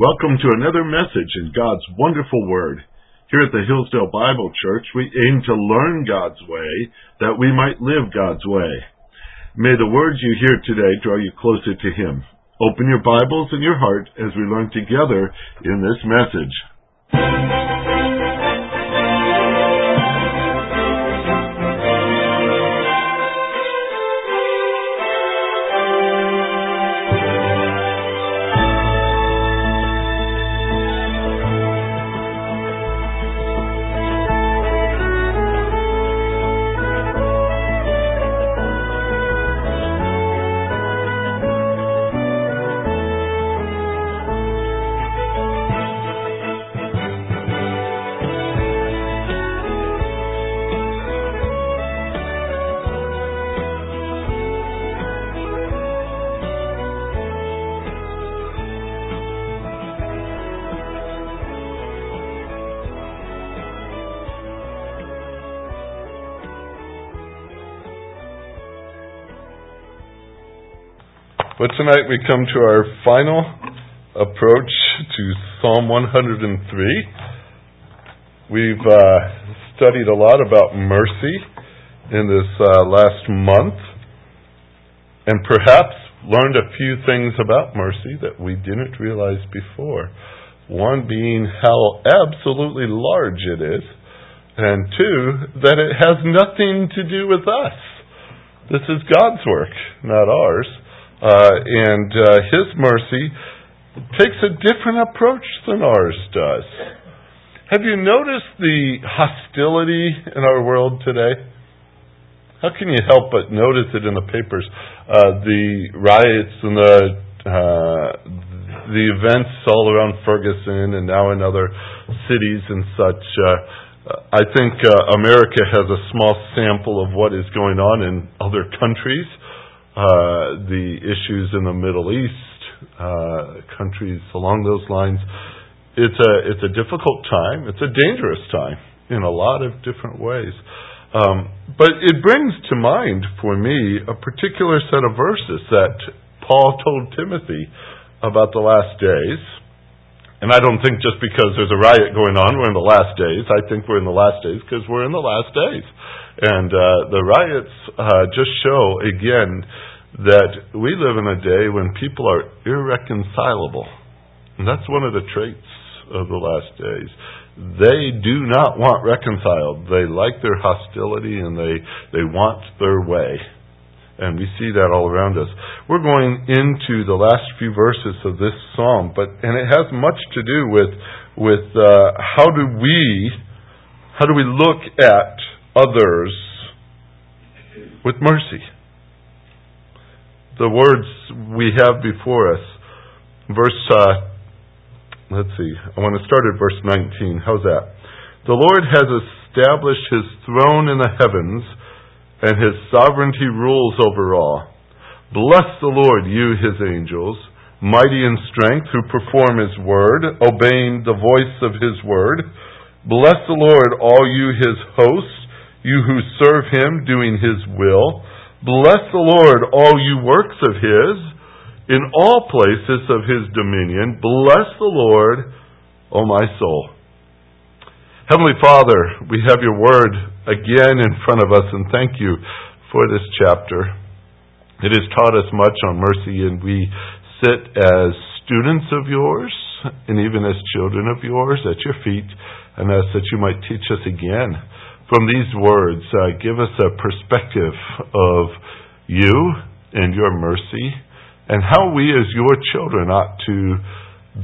Welcome to another message in God's wonderful Word. Here at the Hillsdale Bible Church, we aim to learn God's way that we might live God's way. May the words you hear today draw you closer to Him. Open your Bibles and your heart as we learn together in this message. Tonight we come to our final approach to Psalm 103. We've uh, studied a lot about mercy in this uh, last month and perhaps learned a few things about mercy that we didn't realize before. One being how absolutely large it is, and two, that it has nothing to do with us. This is God's work, not ours. Uh, and uh, His mercy takes a different approach than ours does. Have you noticed the hostility in our world today? How can you help but notice it in the papers? Uh, the riots and the uh, the events all around Ferguson and now in other cities and such. Uh, I think uh, America has a small sample of what is going on in other countries uh, the issues in the Middle East, uh, countries along those lines. It's a it's a difficult time. It's a dangerous time in a lot of different ways. Um, but it brings to mind for me a particular set of verses that Paul told Timothy about the last days. And I don't think just because there's a riot going on, we're in the last days. I think we're in the last days because we're in the last days. And uh, the riots uh, just show, again, that we live in a day when people are irreconcilable. And that's one of the traits of the last days. They do not want reconciled. They like their hostility and they, they want their way. And we see that all around us. We're going into the last few verses of this psalm, but and it has much to do with with uh, how do we how do we look at others with mercy. The words we have before us, verse, uh, let's see, I want to start at verse 19. How's that? The Lord has established his throne in the heavens, and his sovereignty rules over all. Bless the Lord, you his angels, mighty in strength, who perform his word, obeying the voice of his word. Bless the Lord, all you his hosts you who serve him, doing his will. Bless the Lord, all you works of his, in all places of his dominion. Bless the Lord, O my soul. Heavenly Father, we have your word again in front of us, and thank you for this chapter. It has taught us much on mercy, and we sit as students of yours, and even as children of yours at your feet, and ask that you might teach us again from these words, uh, give us a perspective of you and your mercy and how we as your children ought to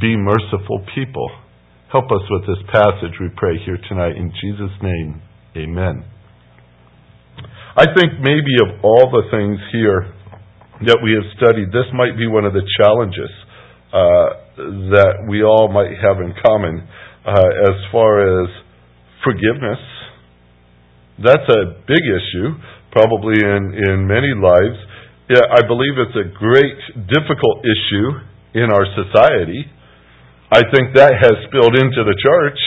be merciful people. Help us with this passage, we pray here tonight. In Jesus' name, amen. I think maybe of all the things here that we have studied, this might be one of the challenges uh, that we all might have in common uh, as far as forgiveness that's a big issue, probably in, in many lives. Yeah, I believe it's a great, difficult issue in our society. I think that has spilled into the church,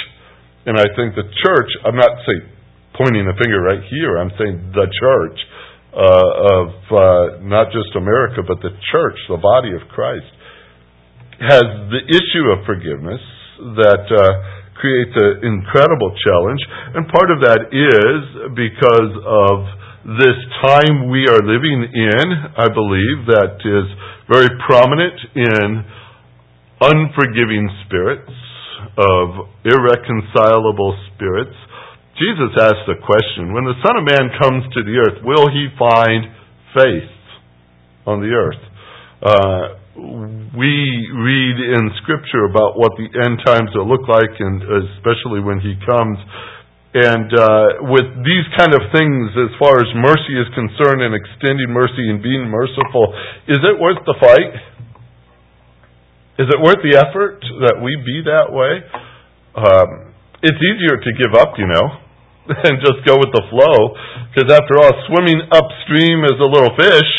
and I think the church, I'm not saying pointing the finger right here, I'm saying the church uh, of uh, not just America, but the church, the body of Christ, has the issue of forgiveness that uh, creates an incredible challenge. And part of that is because of this time we are living in, I believe, that is very prominent in unforgiving spirits, of irreconcilable spirits. Jesus asked the question, when the Son of Man comes to the earth, will he find faith on the earth? Uh, we read in Scripture about what the end times will look like, and especially when He comes. And uh, with these kind of things, as far as mercy is concerned, and extending mercy and being merciful, is it worth the fight? Is it worth the effort that we be that way? Um, it's easier to give up, you know, and just go with the flow. Because after all, swimming upstream as a little fish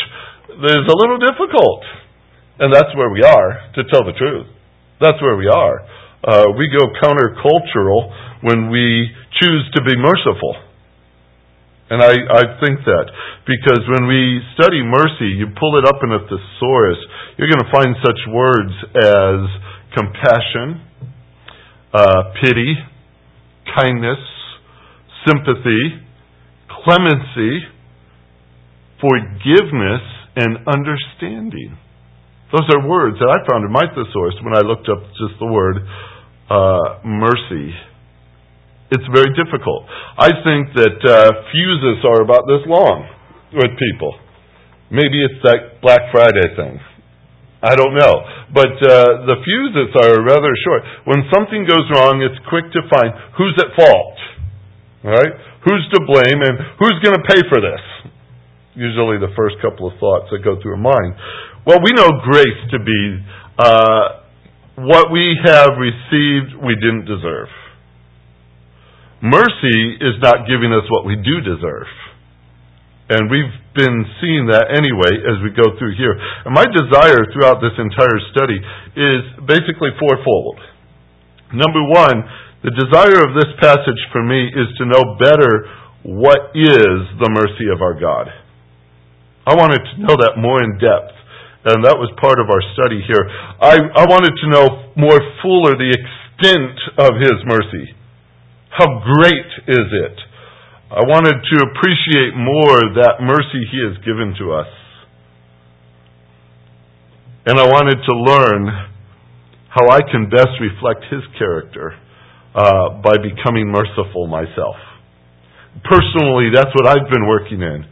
is a little difficult. And that's where we are, to tell the truth. That's where we are. Uh, we go countercultural when we choose to be merciful. And I, I think that because when we study mercy, you pull it up in a thesaurus, you're going to find such words as compassion, uh, pity, kindness, sympathy, clemency, forgiveness, and understanding. Those are words that I found in my thesaurus when I looked up just the word uh, mercy. It's very difficult. I think that uh, fuses are about this long with people. Maybe it's that Black Friday thing. I don't know. But uh, the fuses are rather short. When something goes wrong, it's quick to find who's at fault. Right? Who's to blame and who's going to pay for this? Usually the first couple of thoughts that go through a mind. Well, we know grace to be uh, what we have received we didn't deserve. Mercy is not giving us what we do deserve. And we've been seeing that anyway as we go through here. And my desire throughout this entire study is basically fourfold. Number one, the desire of this passage for me is to know better what is the mercy of our God. I wanted to know that more in depth and that was part of our study here. I, I wanted to know more fuller the extent of His mercy. How great is it? I wanted to appreciate more that mercy He has given to us. And I wanted to learn how I can best reflect His character uh, by becoming merciful myself. Personally, that's what I've been working in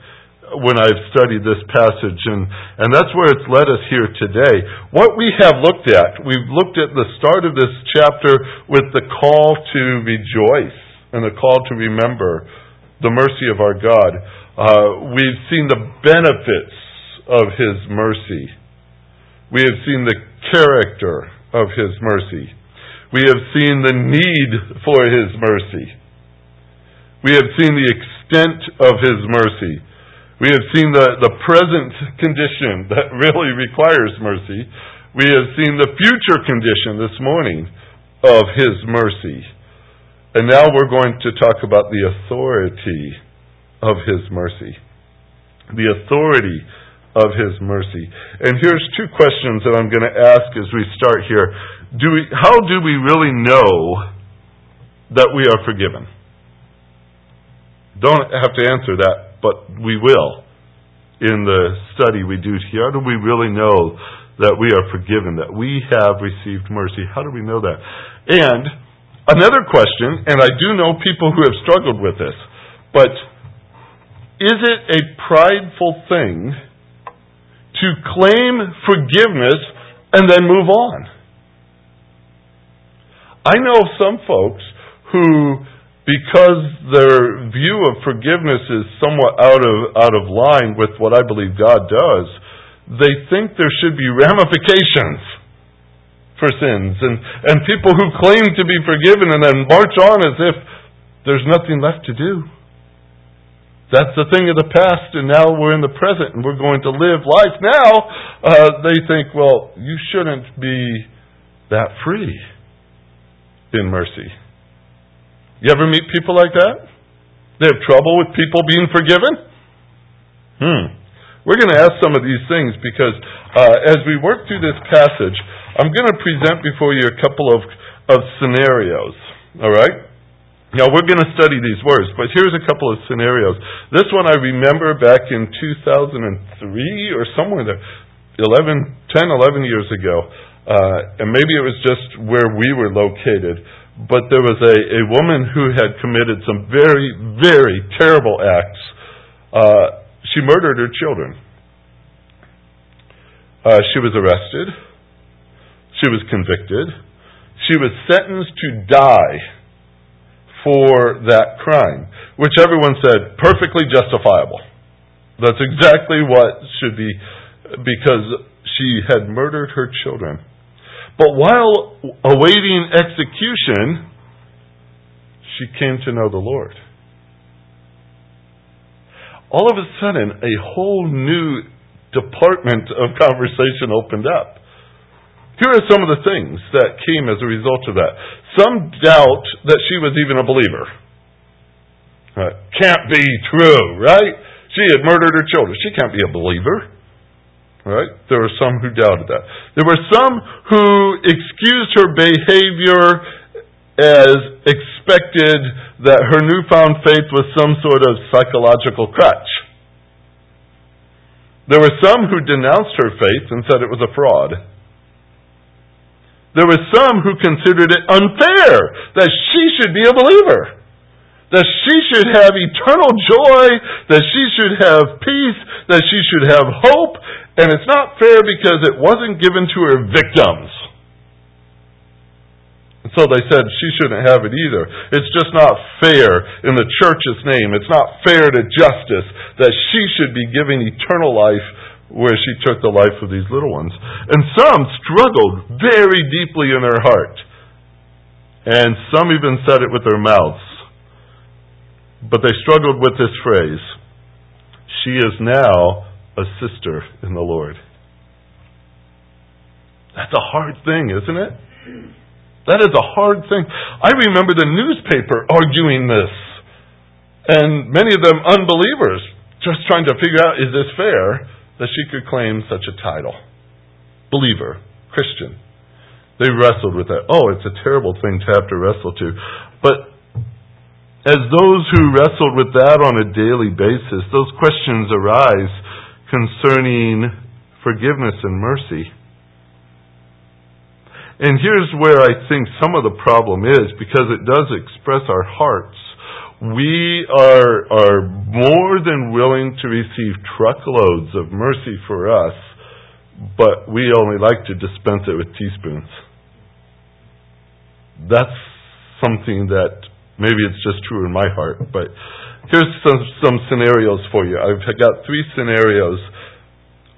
when I've studied this passage, and, and that's where it's led us here today. What we have looked at, we've looked at the start of this chapter with the call to rejoice and the call to remember the mercy of our God. Uh, we've seen the benefits of His mercy. We have seen the character of His mercy. We have seen the need for His mercy. We have seen the extent of His mercy. We have seen the, the present condition that really requires mercy. We have seen the future condition this morning of His mercy. And now we're going to talk about the authority of His mercy. The authority of His mercy. And here's two questions that I'm going to ask as we start here. Do we, how do we really know that we are forgiven? Don't have to answer that but we will in the study we do here. How do we really know that we are forgiven, that we have received mercy? How do we know that? And another question, and I do know people who have struggled with this, but is it a prideful thing to claim forgiveness and then move on? I know some folks who because their view of forgiveness is somewhat out of out of line with what I believe God does, they think there should be ramifications for sins and and people who claim to be forgiven and then march on as if there's nothing left to do. That's the thing of the past, and now we're in the present, and we're going to live life now. Uh, they think, well, you shouldn't be that free in mercy. You ever meet people like that? They have trouble with people being forgiven? Hmm. We're going to ask some of these things because uh, as we work through this passage, I'm going to present before you a couple of, of scenarios. All right? Now, we're going to study these words, but here's a couple of scenarios. This one I remember back in 2003 or somewhere there, 11, 10, 11 years ago. Uh, and maybe it was just where we were located. But there was a, a woman who had committed some very, very terrible acts. Uh, she murdered her children. Uh, she was arrested. She was convicted. She was sentenced to die for that crime, which everyone said perfectly justifiable. That's exactly what should be, because she had murdered her children. But while awaiting execution, she came to know the Lord. All of a sudden, a whole new department of conversation opened up. Here are some of the things that came as a result of that. Some doubt that she was even a believer. Uh, can't be true, right? She had murdered her children. She can't be a believer. Right? There were some who doubted that. There were some who excused her behavior as expected that her newfound faith was some sort of psychological crutch. There were some who denounced her faith and said it was a fraud. There were some who considered it unfair that she should be a believer. That she should have eternal joy, that she should have peace, that she should have hope, and it's not fair because it wasn't given to her victims. And so they said she shouldn't have it either. It's just not fair in the church's name. It's not fair to justice that she should be given eternal life where she took the life of these little ones. And some struggled very deeply in their heart. And some even said it with their mouths. But they struggled with this phrase She is now a sister in the Lord. That's a hard thing, isn't it? That is a hard thing. I remember the newspaper arguing this, and many of them unbelievers, just trying to figure out is this fair? that she could claim such a title. Believer, Christian. They wrestled with that. Oh, it's a terrible thing to have to wrestle to. But as those who wrestled with that on a daily basis, those questions arise concerning forgiveness and mercy. And here's where I think some of the problem is because it does express our hearts we are, are more than willing to receive truckloads of mercy for us, but we only like to dispense it with teaspoons. That's something that maybe it's just true in my heart, but here's some, some scenarios for you. I've got three scenarios.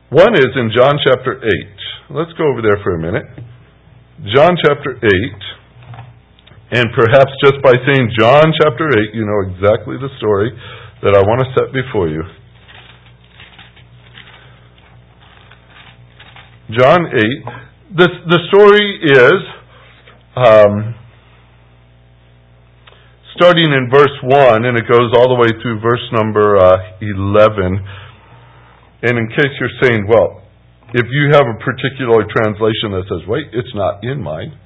One is in John chapter 8. Let's go over there for a minute. John chapter 8. And perhaps just by saying John chapter 8, you know exactly the story that I want to set before you. John 8. The, the story is um, starting in verse 1, and it goes all the way through verse number uh, 11. And in case you're saying, well, if you have a particular translation that says, wait, it's not in mine,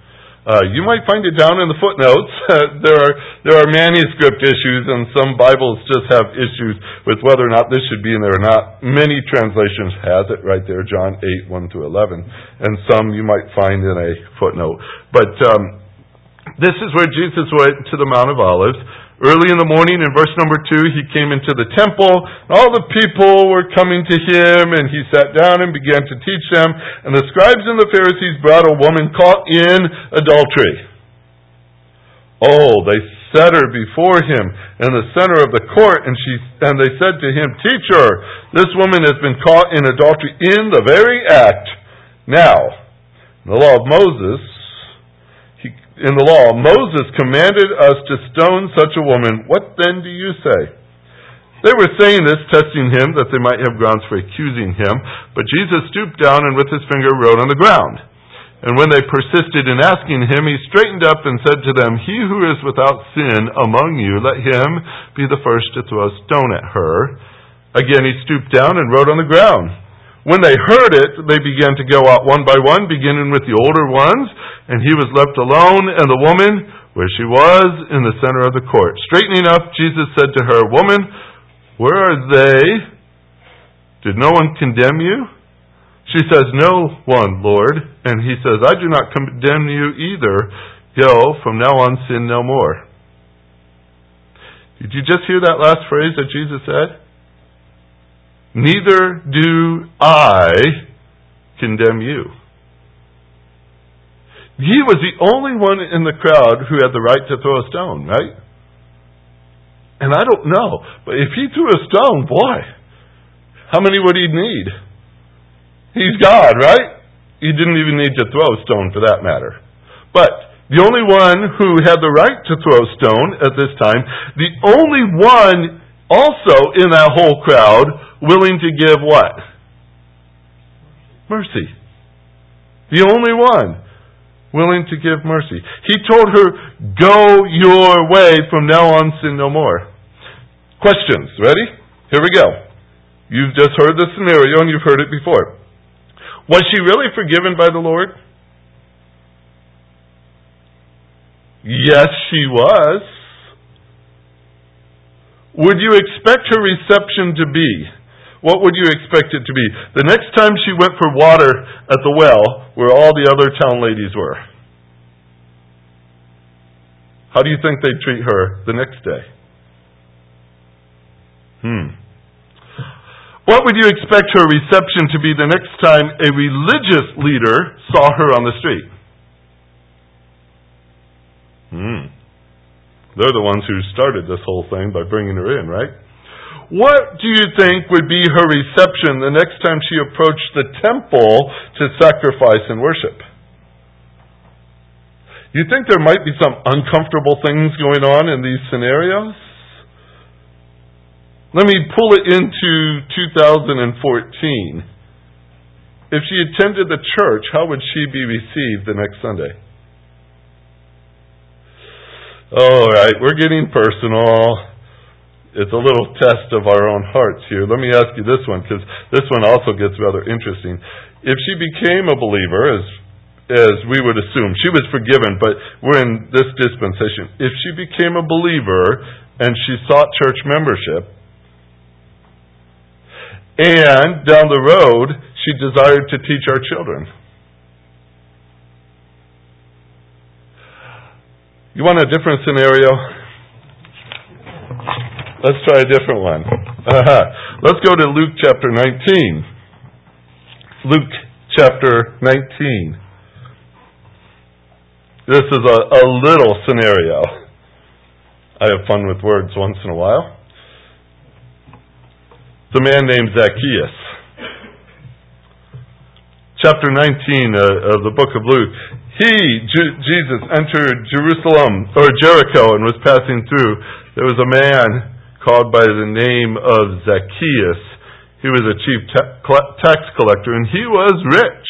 uh, you might find it down in the footnotes. there are there are manuscript issues, and some Bibles just have issues with whether or not this should be in there or not. Many translations has it right there, John eight one through eleven, and some you might find in a footnote. But um, this is where Jesus went to the Mount of Olives. Early in the morning, in verse number two, he came into the temple. All the people were coming to him, and he sat down and began to teach them. And the scribes and the Pharisees brought a woman caught in adultery. Oh, they set her before him in the center of the court, and she and they said to him, Teacher, this woman has been caught in adultery in the very act. Now, the law of Moses in the law, Moses commanded us to stone such a woman. What then do you say? They were saying this, testing him, that they might have grounds for accusing him. But Jesus stooped down and with his finger wrote on the ground. And when they persisted in asking him, he straightened up and said to them, He who is without sin among you, let him be the first to throw a stone at her. Again he stooped down and wrote on the ground. When they heard it, they began to go out one by one, beginning with the older ones, and he was left alone, and the woman, where she was, in the center of the court. Straightening up, Jesus said to her, Woman, where are they? Did no one condemn you? She says, No one, Lord. And he says, I do not condemn you either. Go, from now on sin no more. Did you just hear that last phrase that Jesus said? Neither do I condemn you. He was the only one in the crowd who had the right to throw a stone, right? And I don't know, but if he threw a stone, boy, how many would he need? He's God, right? He didn't even need to throw a stone for that matter. But the only one who had the right to throw a stone at this time, the only one also in that whole crowd willing to give what? Mercy. The only one willing to give mercy. He told her, Go your way, from now on sin no more. Questions. Ready? Here we go. You've just heard the scenario and you've heard it before. Was she really forgiven by the Lord? Yes, she was. Would you expect her reception to be? What would you expect it to be? The next time she went for water at the well, where all the other town ladies were. How do you think they'd treat her the next day? Hmm. What would you expect her reception to be the next time a religious leader saw her on the street? Hmm. They're the ones who started this whole thing by bringing her in, right? What do you think would be her reception the next time she approached the temple to sacrifice and worship? You think there might be some uncomfortable things going on in these scenarios? Let me pull it into 2014. If she attended the church, how would she be received the next Sunday? All right, we're getting personal. It's a little test of our own hearts here. Let me ask you this one, because this one also gets rather interesting. If she became a believer, as as we would assume, she was forgiven, but we're in this dispensation. If she became a believer and she sought church membership, and down the road she desired to teach our children, You want a different scenario? Let's try a different one. Uh-huh. Let's go to Luke chapter 19. Luke chapter 19. This is a, a little scenario. I have fun with words once in a while. A man named Zacchaeus. Chapter 19 uh, of the book of Luke. He, Jesus, entered Jerusalem or Jericho and was passing through. There was a man called by the name of Zacchaeus. He was a chief tax collector and he was rich.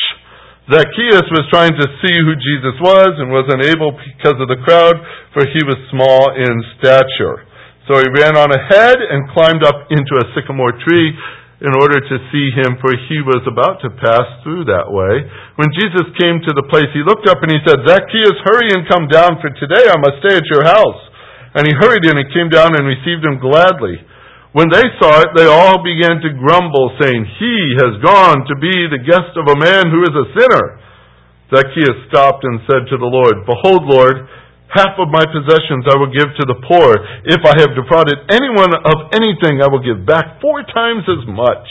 Zacchaeus was trying to see who Jesus was and was unable because of the crowd, for he was small in stature. So he ran on ahead and climbed up into a sycamore tree in order to see him, for he was about to pass through that way. When Jesus came to the place, he looked up and he said, Zacchaeus, hurry and come down, for today I must stay at your house. And he hurried in and came down and received him gladly. When they saw it, they all began to grumble, saying, He has gone to be the guest of a man who is a sinner. Zacchaeus stopped and said to the Lord, Behold, Lord, Half of my possessions I will give to the poor. If I have defrauded anyone of anything, I will give back four times as much.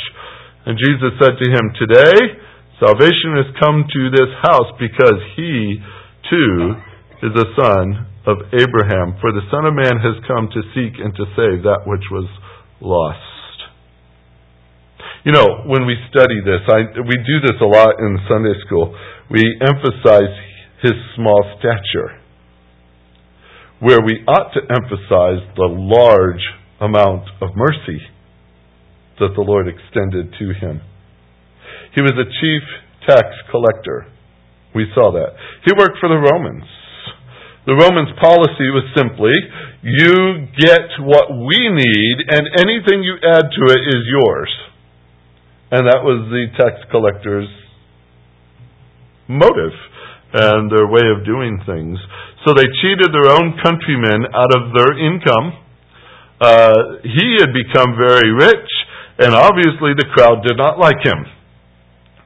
And Jesus said to him, Today salvation has come to this house because he, too, is a son of Abraham. For the Son of Man has come to seek and to save that which was lost. You know, when we study this, I, we do this a lot in Sunday school. We emphasize his small stature where we ought to emphasize the large amount of mercy that the Lord extended to him. He was a chief tax collector. We saw that. He worked for the Romans. The Romans' policy was simply, you get what we need, and anything you add to it is yours. And that was the tax collector's motive and their way of doing things. So they cheated their own countrymen out of their income. Uh, he had become very rich, and obviously the crowd did not like him.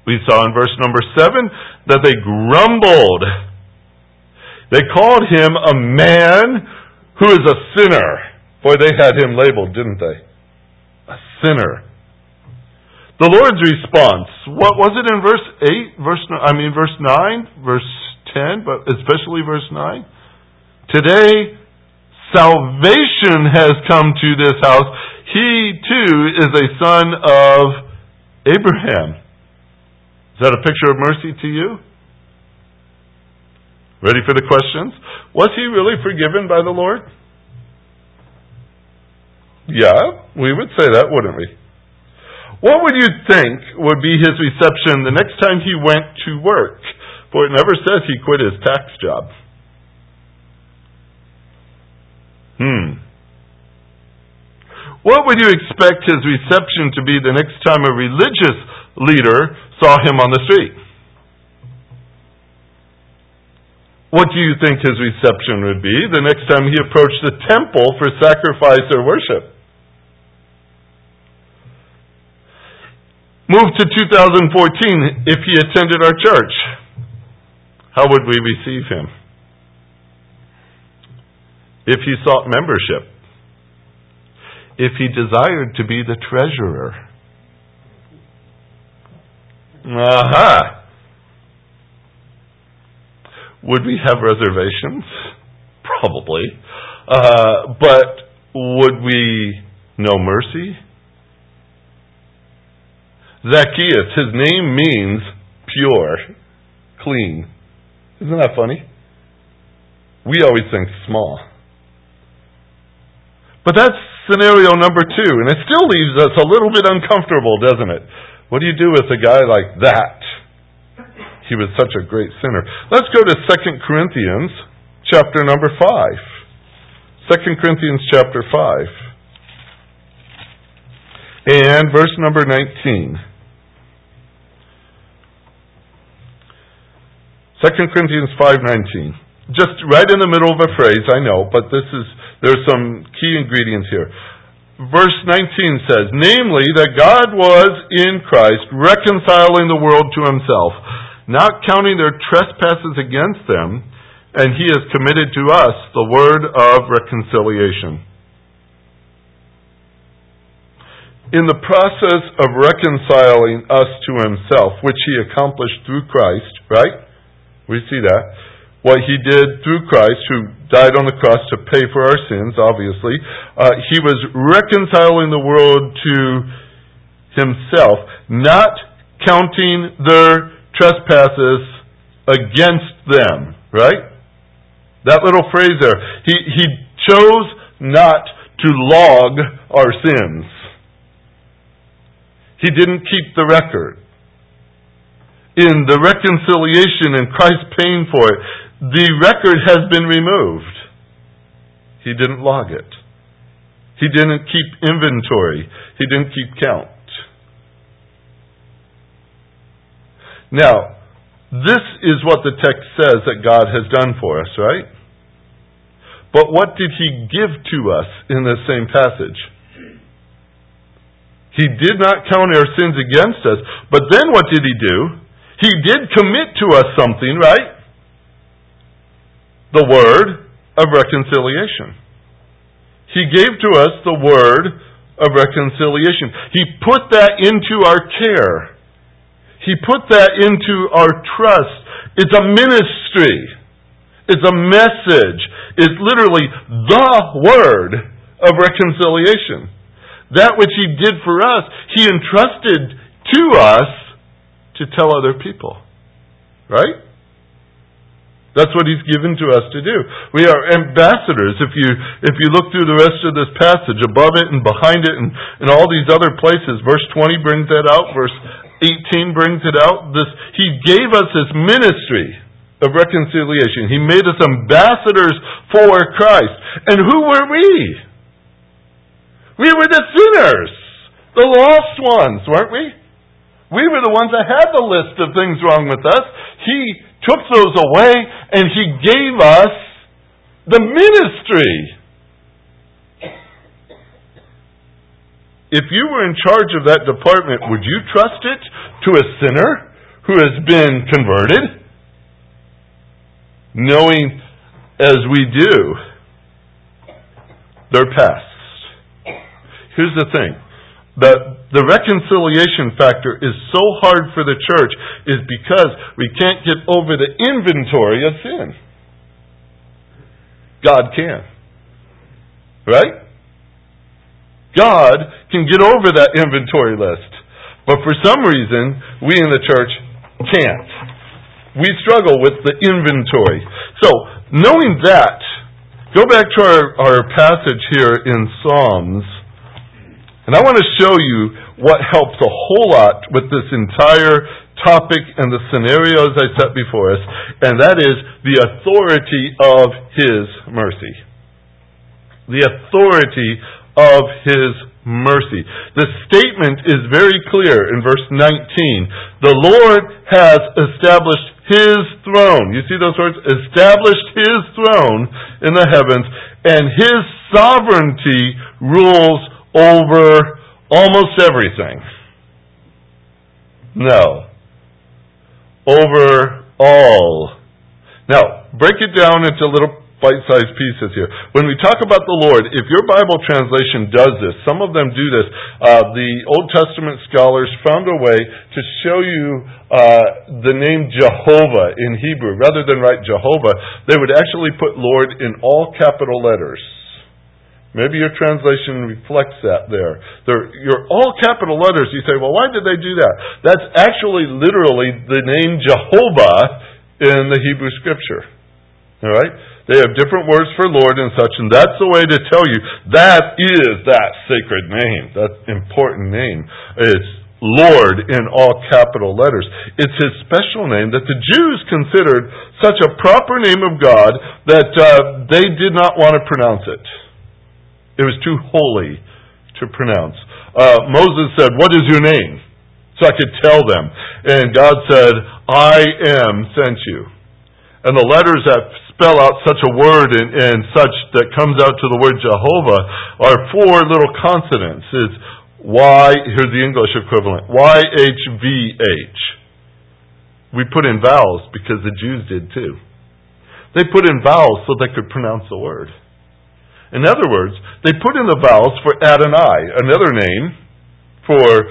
We saw in verse number seven that they grumbled. They called him a man who is a sinner. Boy, they had him labeled, didn't they? A sinner. The Lord's response, what was it in verse 8, verse I mean verse 9, verse 10, but especially verse 9? Today salvation has come to this house. He too is a son of Abraham. Is that a picture of mercy to you? Ready for the questions? Was he really forgiven by the Lord? Yeah, we would say that, wouldn't we? What would you think would be his reception the next time he went to work? For it never says he quit his tax job. Hmm. What would you expect his reception to be the next time a religious leader saw him on the street? What do you think his reception would be the next time he approached the temple for sacrifice or worship? Move to 2014 if he attended our church. How would we receive him? If he sought membership. If he desired to be the treasurer. Aha! Would we have reservations? Probably. Uh, but would we know mercy? Zacchaeus, his name means pure, clean. Isn't that funny? We always think small. But that's scenario number two, and it still leaves us a little bit uncomfortable, doesn't it? What do you do with a guy like that? He was such a great sinner. Let's go to 2 Corinthians chapter number 5. 2 Corinthians chapter 5 and verse number 19. 2 Corinthians 5:19. Just right in the middle of a phrase, I know, but this is there's some key ingredients here. Verse 19 says, namely that God was in Christ reconciling the world to himself, not counting their trespasses against them, and he has committed to us the word of reconciliation. in the process of reconciling us to himself, which he accomplished through Christ, right? We see that. What he did through Christ, who died on the cross to pay for our sins, obviously, uh, he was reconciling the world to himself, not counting their trespasses against them, right? That little phrase there. He, he chose not to log our sins. He didn't keep the record. In the reconciliation and Christ paying for it, the record has been removed. He didn't log it. He didn't keep inventory. He didn't keep count. Now, this is what the text says that God has done for us, right? But what did He give to us in this same passage? He did not count our sins against us. But then what did he do? He did commit to us something, right? The word of reconciliation. He gave to us the word of reconciliation. He put that into our care. He put that into our trust. It's a ministry. It's a message. It's literally the word of reconciliation. That which He did for us, He entrusted to us to tell other people. Right? That's what he's given to us to do. We are ambassadors. If you if you look through the rest of this passage, above it and behind it and, and all these other places, verse twenty brings that out, verse eighteen brings it out. This he gave us this ministry of reconciliation. He made us ambassadors for Christ. And who were we? We were the sinners, the lost ones, weren't we? We were the ones that had the list of things wrong with us. He took those away and He gave us the ministry. If you were in charge of that department, would you trust it to a sinner who has been converted? Knowing as we do their past. Here's the thing. The, the reconciliation factor is so hard for the church is because we can't get over the inventory of sin. God can. Right? God can get over that inventory list. But for some reason, we in the church can't. We struggle with the inventory. So, knowing that, go back to our, our passage here in Psalms, and I want to show you what helps a whole lot with this entire topic and the scenarios I set before us, and that is the authority of His mercy. The authority of His mercy. The statement is very clear in verse 19. The Lord has established His throne. You see those words? Established His throne in the heavens, and His sovereignty rules over almost everything. No. Over all. Now, break it down into little bite-sized pieces here. When we talk about the Lord, if your Bible translation does this, some of them do this. Uh, the Old Testament scholars found a way to show you uh, the name Jehovah in Hebrew. Rather than write Jehovah, they would actually put Lord in all capital letters. Maybe your translation reflects that there. They're, you're all capital letters. You say, well, why did they do that? That's actually literally the name Jehovah in the Hebrew Scripture. All right? They have different words for Lord and such, and that's the way to tell you that is that sacred name, that important name. It's Lord in all capital letters. It's his special name that the Jews considered such a proper name of God that uh, they did not want to pronounce it. It was too holy to pronounce. Uh, Moses said, What is your name? So I could tell them. And God said, I am sent you. And the letters that spell out such a word and, and such that comes out to the word Jehovah are four little consonants. It's Y, here's the English equivalent, Y-H-V-H. We put in vowels because the Jews did too. They put in vowels so they could pronounce the word. In other words, they put in the vowels for Adonai, another name for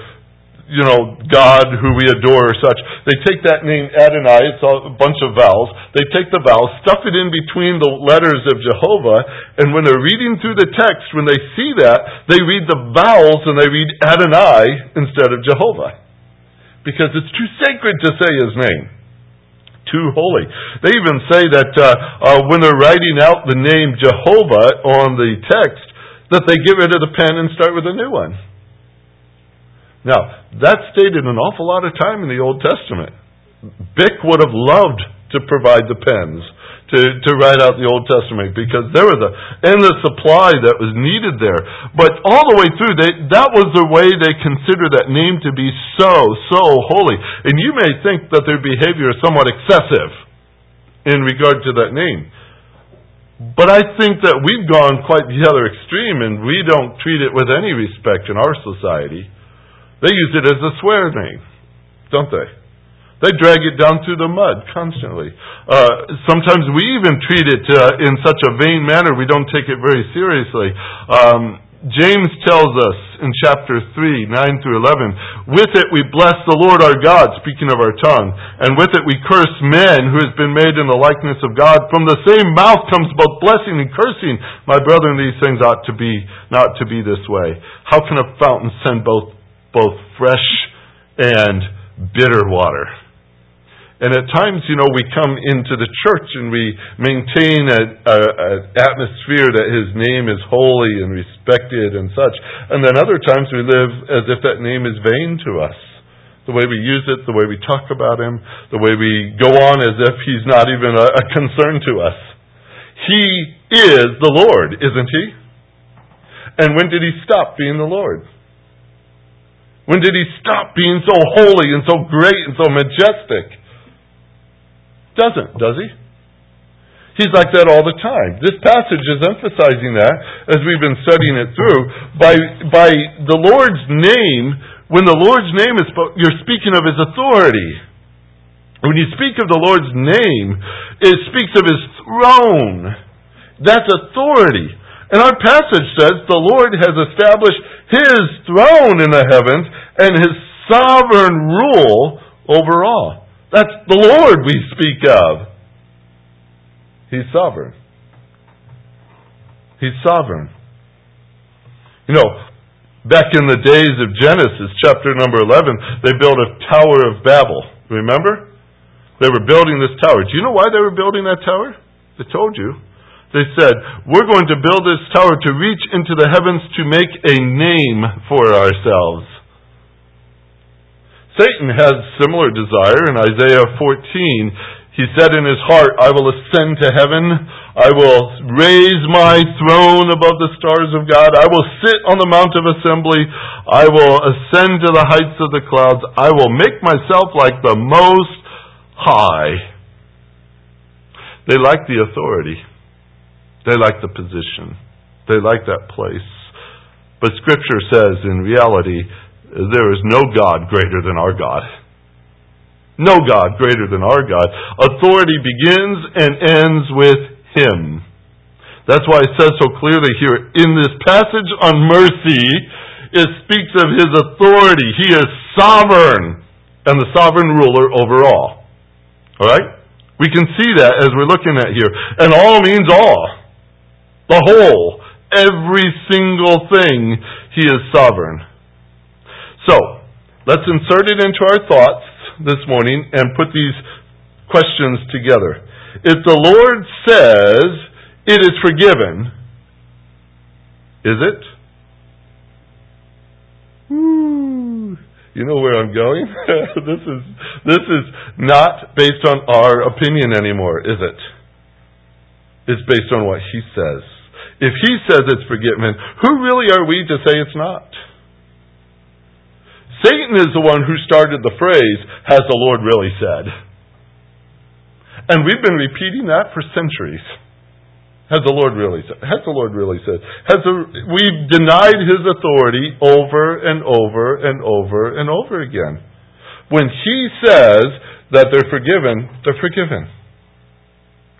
you know, God who we adore or such. They take that name Adonai, it's a bunch of vowels. They take the vowels, stuff it in between the letters of Jehovah, and when they're reading through the text, when they see that, they read the vowels and they read Adonai instead of Jehovah. Because it's too sacred to say his name. Too holy. They even say that uh, uh, when they're writing out the name Jehovah on the text, that they get rid of the pen and start with a new one. Now, that stated an awful lot of time in the Old Testament. Bic would have loved to provide the pens to, to write out the Old Testament because there was a endless supply that was needed there. But all the way through, they, that was the way they considered that name to be so, so holy. And you may think that their behavior is somewhat excessive in regard to that name. But I think that we've gone quite the other extreme and we don't treat it with any respect in our society. They use it as a swear name, don't they? They drag it down through the mud constantly. Uh, sometimes we even treat it uh, in such a vain manner we don't take it very seriously. Um, James tells us in chapter 3, 9 through 11, with it we bless the Lord our God, speaking of our tongue, and with it we curse men who has been made in the likeness of God. From the same mouth comes both blessing and cursing. My brethren, these things ought to be not to be this way. How can a fountain send both both fresh and bitter water. And at times, you know, we come into the church and we maintain an atmosphere that His name is holy and respected and such. And then other times we live as if that name is vain to us. The way we use it, the way we talk about Him, the way we go on as if He's not even a, a concern to us. He is the Lord, isn't He? And when did He stop being the Lord? When did he stop being so holy and so great and so majestic? Doesn't, does he? He's like that all the time. This passage is emphasizing that as we've been studying it through. By, by the Lord's name, when the Lord's name is you're speaking of his authority. When you speak of the Lord's name, it speaks of his throne. That's authority. And our passage says the Lord has established His throne in the heavens and His sovereign rule over all. That's the Lord we speak of. He's sovereign. He's sovereign. You know, back in the days of Genesis, chapter number 11, they built a Tower of Babel. Remember? They were building this tower. Do you know why they were building that tower? They told you. They said, We're going to build this tower to reach into the heavens to make a name for ourselves. Satan has similar desire in Isaiah 14. He said in his heart, I will ascend to heaven. I will raise my throne above the stars of God. I will sit on the mount of assembly. I will ascend to the heights of the clouds. I will make myself like the most high. They like the authority. They like the position. They like that place. But Scripture says, in reality, there is no God greater than our God. No God greater than our God. Authority begins and ends with Him. That's why it says so clearly here in this passage on mercy, it speaks of His authority. He is sovereign and the sovereign ruler over all. Alright? We can see that as we're looking at here. And all means all. The whole. Every single thing. He is sovereign. So, let's insert it into our thoughts this morning and put these questions together. If the Lord says it is forgiven, is it? You know where I'm going? this is this is not based on our opinion anymore, is it? It's based on what he says. If he says it's forgiven, who really are we to say it's not? Satan is the one who started the phrase, has the Lord really said? And we've been repeating that for centuries. Has the Lord really said? Has the Lord really said? Has the, we've denied His authority over and over and over and over again. When He says that they're forgiven, they're forgiven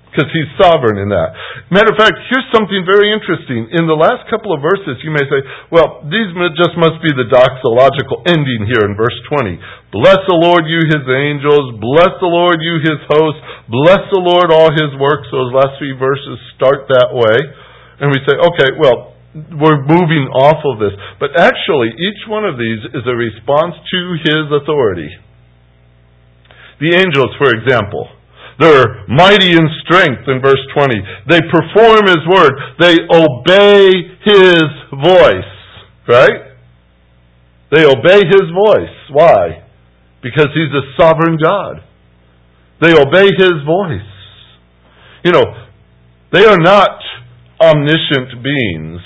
because he's sovereign in that. Matter of fact, here's something very interesting. In the last couple of verses, you may say, well, these just must be the doxological ending here in verse 20. Bless the Lord, you his angels. Bless the Lord, you his hosts. Bless the Lord, all his works. Those last three verses start that way. And we say, okay, well, we're moving off of this. But actually, each one of these is a response to his authority. The angels, for example, they're mighty in strength in verse 20. They perform His word. They obey His voice. Right? They obey His voice. Why? Because He's a sovereign God. They obey His voice. You know, they are not omniscient beings,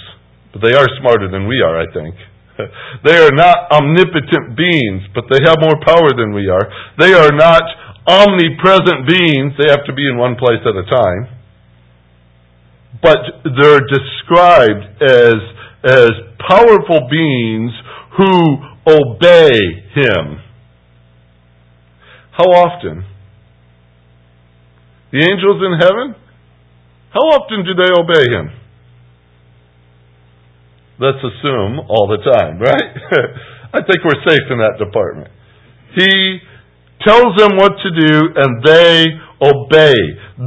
but they are smarter than we are, I think. They are not omnipotent beings, but they have more power than we are. They are not omnipresent beings. They have to be in one place at a time. But they're described as, as powerful beings who obey Him. How often? The angels in heaven? How often do they obey Him? Let's assume all the time, right? I think we're safe in that department. He tells them what to do, and they obey.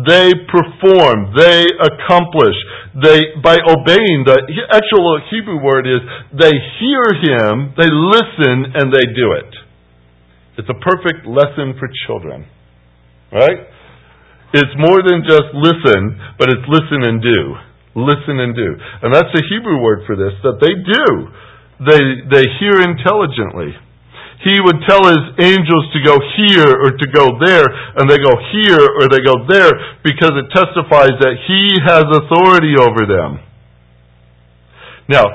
They perform. They accomplish. They, by obeying, the actual Hebrew word is they hear him, they listen, and they do it. It's a perfect lesson for children. Right? It's more than just listen, but it's listen and do. Listen and do. And that's the Hebrew word for this, that they do. They, they hear intelligently he would tell his angels to go here or to go there, and they go here or they go there because it testifies that he has authority over them. Now,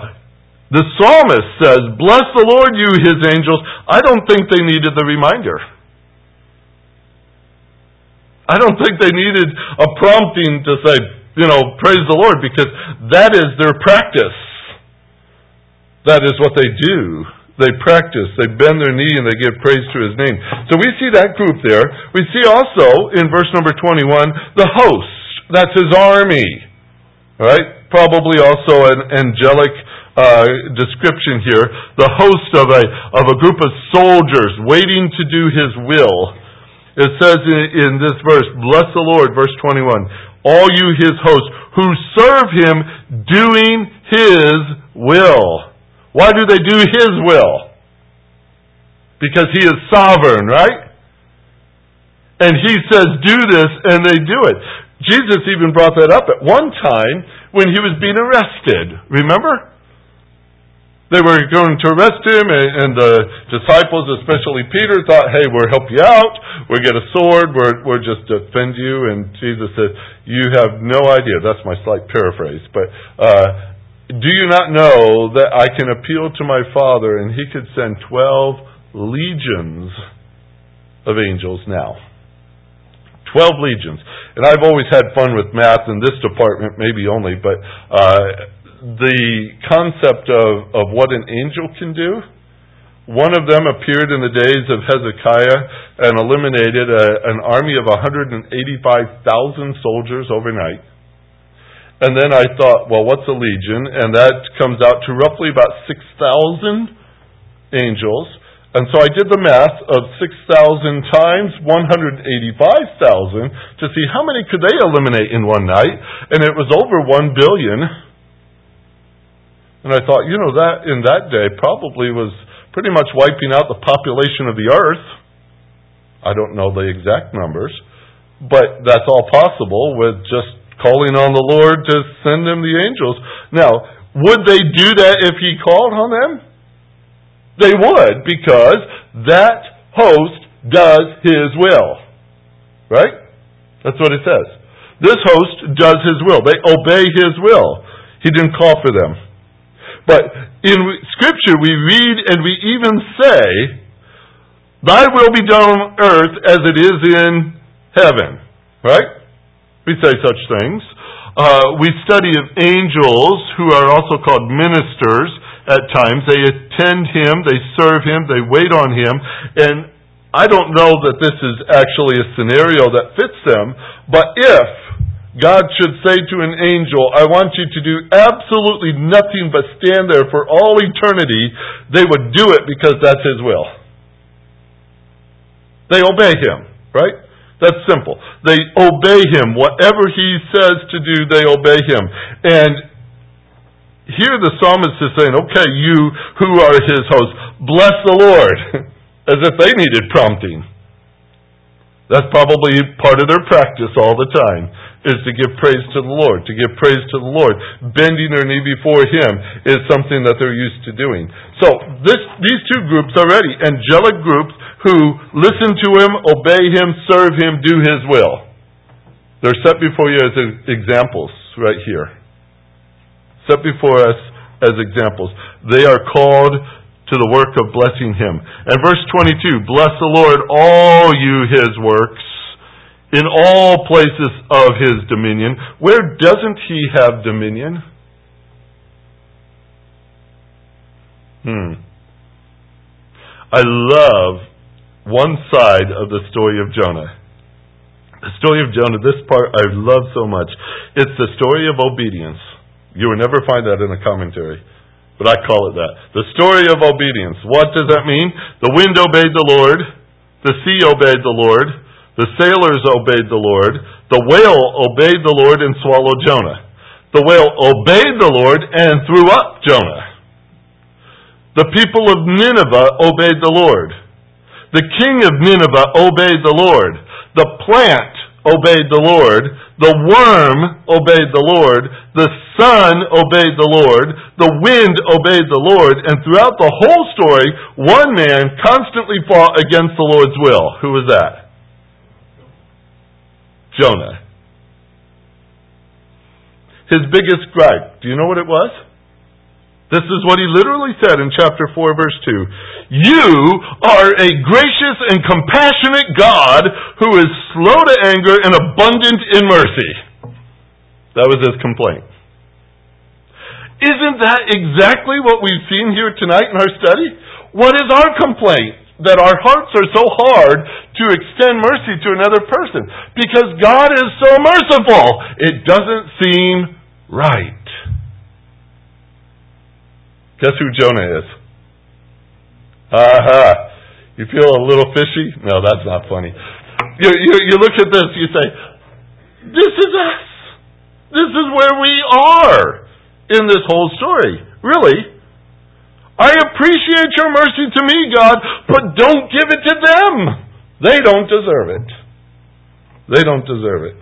The psalmist says, Bless the Lord, you his angels. I don't think they needed the reminder. I don't think they needed a prompting to say, you know, praise the Lord, because that is their practice. That is what they do. They practice, they bend their knee, and they give praise to His name. So we see that group there. We see also in verse number 21 the host. That's His army. All right? Probably also an angelic uh, description here. The host of a, of a group of soldiers waiting to do His will. It says in, in this verse, Bless the Lord, verse 21, all you His hosts who serve Him doing His will. Why do they do His will? Because He is sovereign, right? And He says, do this, and they do it. Jesus even brought that up at one time when He was being arrested. Remember? They were going to arrest him, and the disciples, especially Peter, thought, hey, we'll help you out. We'll get a sword. We're, we'll just defend you. And Jesus said, you have no idea. That's my slight paraphrase. But uh, do you not know that I can appeal to my Father and He could send 12 legions of angels now? 12 legions. And I've always had fun with math in this department, maybe only, but uh, the concept of, of what an angel can do. One of them appeared in the days of Hezekiah and eliminated a, an army of 185,000 soldiers overnight. And then I thought, well, what's a legion? And that comes out to roughly about 6,000 angels. And so I did the math of 6,000 times 185,000 to see how many could they eliminate in one night. And it was over 1 billion. And I thought, you know, that in that day probably was pretty much wiping out the population of the earth. I don't know the exact numbers, but that's all possible with just calling on the Lord to send them the angels. Now, would they do that if he called on them? They would, because that host does his will. Right? That's what it says. This host does his will. They obey his will. He didn't call for them. But in Scripture, we read and we even say, Thy will be done on earth as it is in heaven. Right? We say such things. Uh, we study of angels who are also called ministers at times. They attend him, they serve him, they wait on him, and I don't know that this is actually a scenario that fits them, but if God should say to an angel, I want you to do absolutely nothing but stand there for all eternity, they would do it because that's His will. They obey Him, right? That's simple. They obey him. Whatever he says to do, they obey him. And here the psalmist is saying, okay, you who are his host, bless the Lord, as if they needed prompting. That's probably part of their practice all the time is to give praise to the Lord. To give praise to the Lord. Bending their knee before Him is something that they're used to doing. So this, these two groups already, angelic groups who listen to Him, obey Him, serve Him, do His will. They're set before you as examples right here. Set before us as examples. They are called to the work of blessing Him. And verse 22, bless the Lord, all you His works in all places of his dominion. Where doesn't he have dominion? Hmm. I love one side of the story of Jonah. The story of Jonah, this part I love so much. It's the story of obedience. You will never find that in a commentary, but I call it that. The story of obedience. What does that mean? The wind obeyed the Lord, the sea obeyed the Lord, the sailors obeyed the Lord. The whale obeyed the Lord and swallowed Jonah. The whale obeyed the Lord and threw up Jonah. The people of Nineveh obeyed the Lord. The king of Nineveh obeyed the Lord. The plant obeyed the Lord. The worm obeyed the Lord. The sun obeyed the Lord. The wind obeyed the Lord. And throughout the whole story, one man constantly fought against the Lord's will. Who was that? Jonah. His biggest gripe, do you know what it was? This is what he literally said in chapter 4, verse 2. You are a gracious and compassionate God who is slow to anger and abundant in mercy. That was his complaint. Isn't that exactly what we've seen here tonight in our study? What is our complaint? That our hearts are so hard to extend mercy to another person. Because God is so merciful. It doesn't seem right. Guess who Jonah is? Aha. You feel a little fishy? No, that's not funny. You, you, you look at this, you say, This is us. This is where we are in this whole story. Really. I appreciate your mercy to me, God, but don't give it to them. They don't deserve it. They don't deserve it.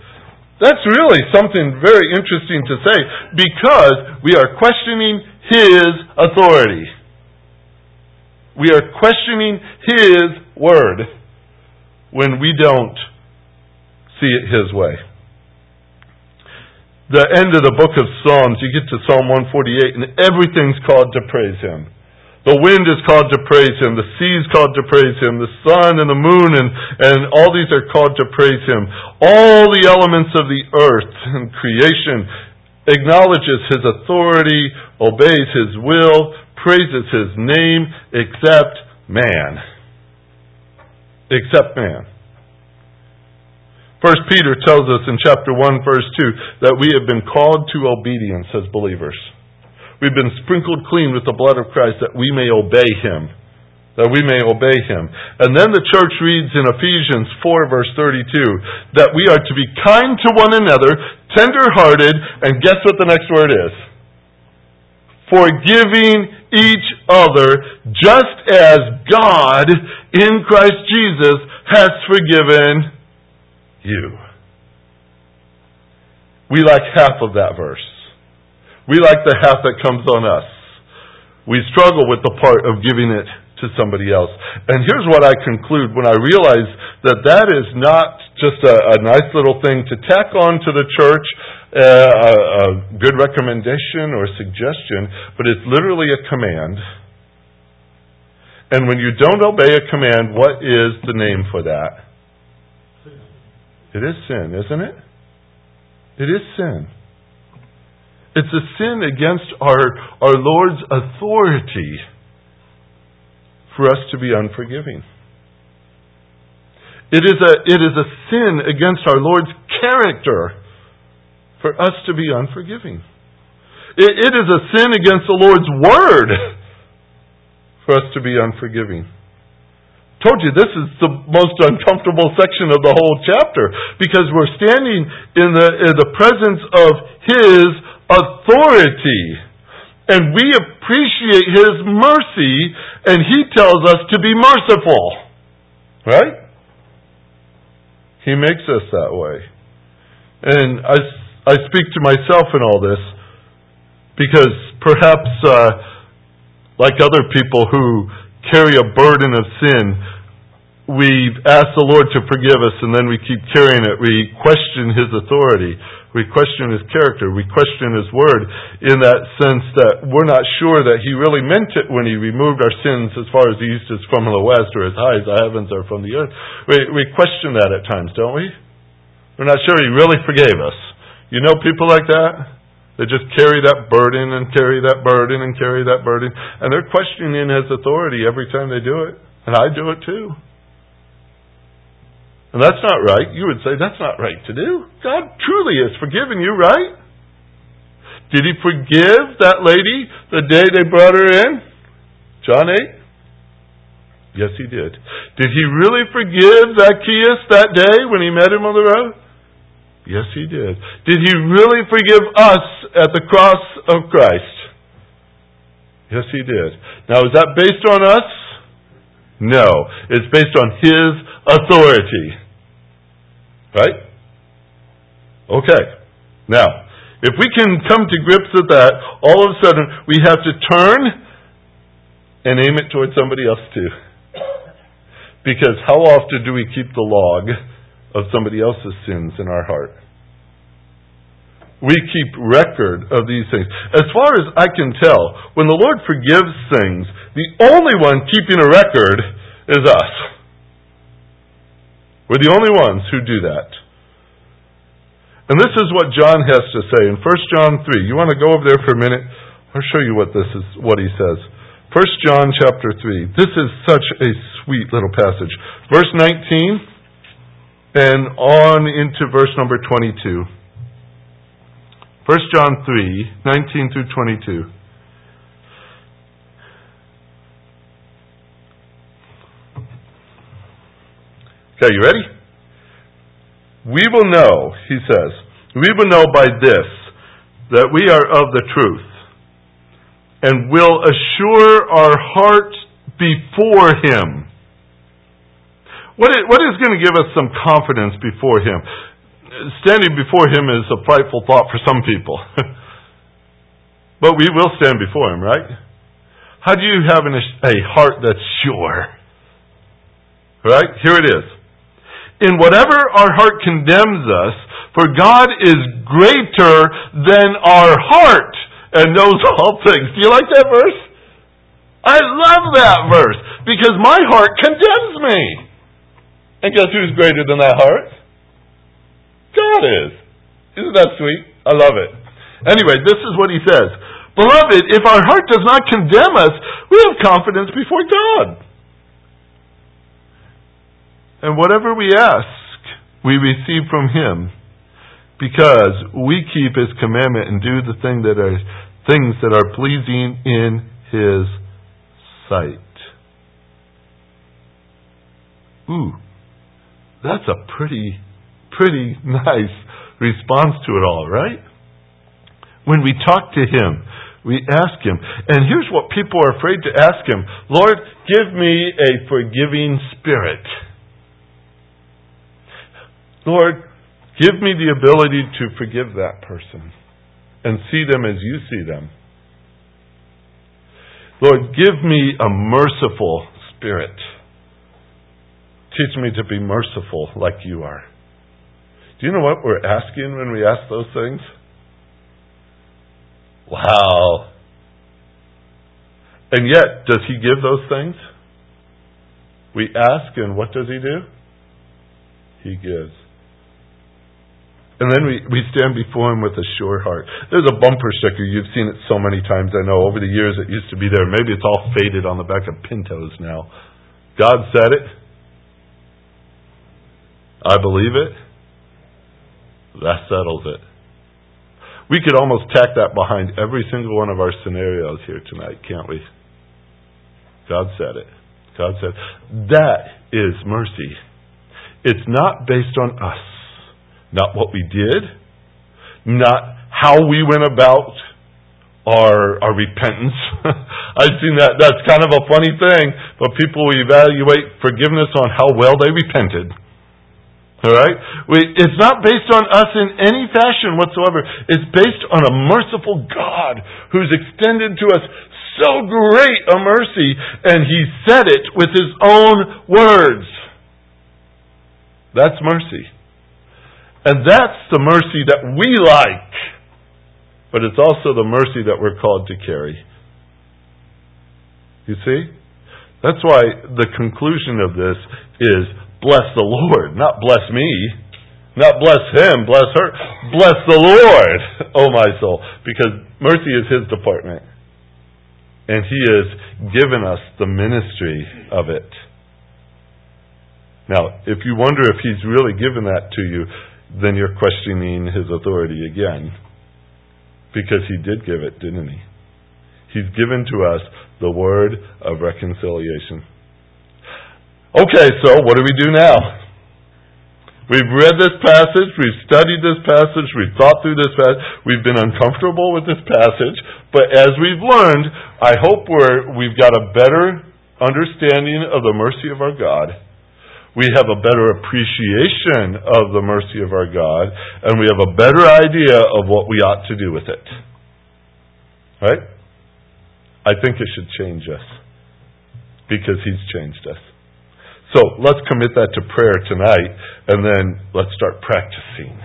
That's really something very interesting to say because we are questioning his authority. We are questioning His Word when we don't see it His way. The end of the book of Psalms, you get to Psalm 148, and everything's called to praise Him. The wind is called to praise Him. The sea is called to praise Him. The sun and the moon and, and all these are called to praise Him. All the elements of the earth and creation acknowledges his authority, obeys his will, praises his name, except man. Except man. First Peter tells us in chapter 1 verse 2 that we have been called to obedience as believers. We've been sprinkled clean with the blood of Christ that we may obey him that we may obey him. And then the church reads in Ephesians 4 verse 32 that we are to be kind to one another, tender-hearted, and guess what the next word is? Forgiving each other just as God in Christ Jesus has forgiven you. We like half of that verse. We like the half that comes on us. We struggle with the part of giving it to somebody else. And here's what I conclude when I realize that that is not just a, a nice little thing to tack on to the church, uh, a, a good recommendation or suggestion, but it's literally a command. And when you don't obey a command, what is the name for that? It is sin, isn't it? It is sin. It's a sin against our, our Lord's authority for us to be unforgiving. It is a, it is a sin against our Lord's character for us to be unforgiving. It, it is a sin against the Lord's word for us to be unforgiving. Told you this is the most uncomfortable section of the whole chapter because we're standing in the, in the presence of His authority and we appreciate His mercy, and He tells us to be merciful. Right? He makes us that way. And I, I speak to myself in all this because perhaps, uh, like other people who carry a burden of sin, we ask the Lord to forgive us and then we keep carrying it. We question His authority. We question his character. We question his word in that sense that we're not sure that he really meant it when he removed our sins as far as the east is from the west or as high as the heavens are from the earth. We, we question that at times, don't we? We're not sure he really forgave us. You know people like that? They just carry that burden and carry that burden and carry that burden. And they're questioning his authority every time they do it. And I do it too. And that's not right. You would say, that's not right to do. God truly has forgiven you, right? Did he forgive that lady the day they brought her in? John 8? Yes, he did. Did he really forgive Zacchaeus that day when he met him on the road? Yes, he did. Did he really forgive us at the cross of Christ? Yes, he did. Now, is that based on us? No. It's based on his authority. Right? Okay. Now, if we can come to grips with that, all of a sudden we have to turn and aim it towards somebody else too. Because how often do we keep the log of somebody else's sins in our heart? We keep record of these things. As far as I can tell, when the Lord forgives things, the only one keeping a record is us. We're the only ones who do that. And this is what John has to say in 1 John 3. You want to go over there for a minute? I'll show you what this is what he says. 1 John chapter 3. This is such a sweet little passage. Verse 19 and on into verse number 22. 1 John 3, 19 through 22. Okay, you ready? We will know, he says, we will know by this that we are of the truth and will assure our heart before him. What is, what is going to give us some confidence before him? Standing before him is a frightful thought for some people. but we will stand before him, right? How do you have a heart that's sure? Right? Here it is. In whatever our heart condemns us, for God is greater than our heart and knows all things. Do you like that verse? I love that verse because my heart condemns me. And guess who's greater than that heart? God is. Isn't that sweet? I love it. Anyway, this is what he says. Beloved, if our heart does not condemn us, we have confidence before God. And whatever we ask, we receive from him because we keep his commandment and do the thing that are things that are pleasing in his sight. Ooh, that's a pretty pretty nice response to it all, right? When we talk to Him, we ask Him. And here's what people are afraid to ask Him Lord, give me a forgiving spirit. Lord, give me the ability to forgive that person and see them as you see them. Lord, give me a merciful spirit. Teach me to be merciful like you are. Do you know what we're asking when we ask those things? Wow. And yet, does he give those things? We ask, and what does he do? He gives. And then we, we stand before him with a sure heart. There's a bumper sticker. You've seen it so many times, I know. Over the years, it used to be there. Maybe it's all faded on the back of Pintos now. God said it. I believe it. That settles it. We could almost tack that behind every single one of our scenarios here tonight, can't we? God said it. God said, that is mercy. It's not based on us, not what we did, not how we went about our, our repentance. I've seen that. That's kind of a funny thing, but people evaluate forgiveness on how well they repented. All right? We, it's not based on us in any fashion whatsoever. It's based on a merciful God who's extended to us so great a mercy, and He said it with His own words. That's mercy. And that's the mercy that we like. But it's also the mercy that we're called to carry. You see? That's why the conclusion of this is bless the Lord, not bless me, not bless him, bless her, bless the Lord, oh my soul, because mercy is his department. And he has given us the ministry of it. Now, if you wonder if he's really given that to you, then you're questioning his authority again. Because he did give it, didn't he? He's given to us the word of reconciliation. Okay, so what do we do now? We've read this passage, we've studied this passage, we've thought through this passage, we've been uncomfortable with this passage, but as we've learned, I hope we're, we've got a better understanding of the mercy of our God. We have a better appreciation of the mercy of our God, and we have a better idea of what we ought to do with it. Right? I think it should change us because He's changed us. So let's commit that to prayer tonight, and then let's start practicing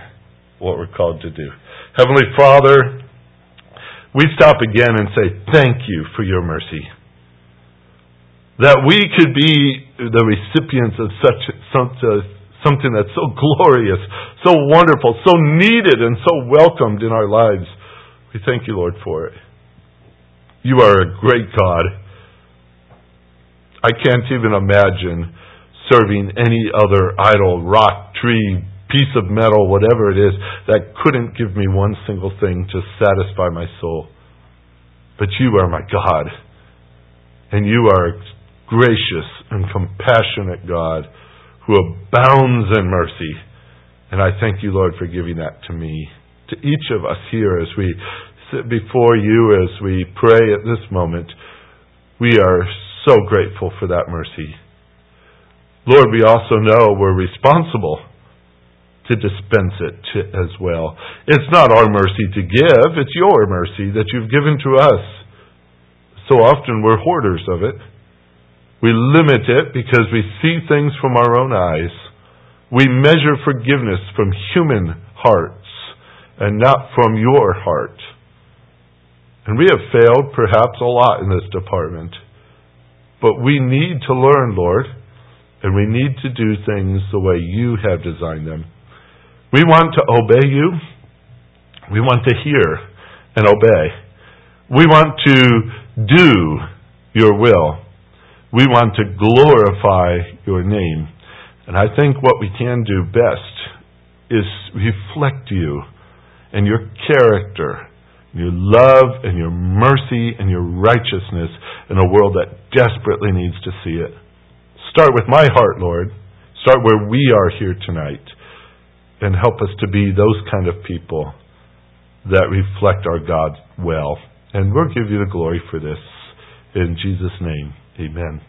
what we're called to do. Heavenly Father, we stop again and say, Thank you for your mercy. That we could be the recipients of such something that's so glorious, so wonderful, so needed, and so welcomed in our lives. We thank you, Lord, for it. You are a great God. I can't even imagine serving any other idol, rock, tree, piece of metal, whatever it is, that couldn't give me one single thing to satisfy my soul. But you are my God. And you are a gracious and compassionate God who abounds in mercy. And I thank you, Lord, for giving that to me, to each of us here as we sit before you, as we pray at this moment. We are so grateful for that mercy. Lord, we also know we're responsible to dispense it to, as well. It's not our mercy to give, it's your mercy that you've given to us. So often we're hoarders of it. We limit it because we see things from our own eyes. We measure forgiveness from human hearts and not from your heart. And we have failed perhaps a lot in this department. But we need to learn, Lord, and we need to do things the way you have designed them. We want to obey you. We want to hear and obey. We want to do your will. We want to glorify your name. And I think what we can do best is reflect you and your character, your love and your mercy and your righteousness in a world that desperately needs to see it. Start with my heart, Lord. Start where we are here tonight and help us to be those kind of people that reflect our God well. And we'll give you the glory for this. In Jesus' name, amen.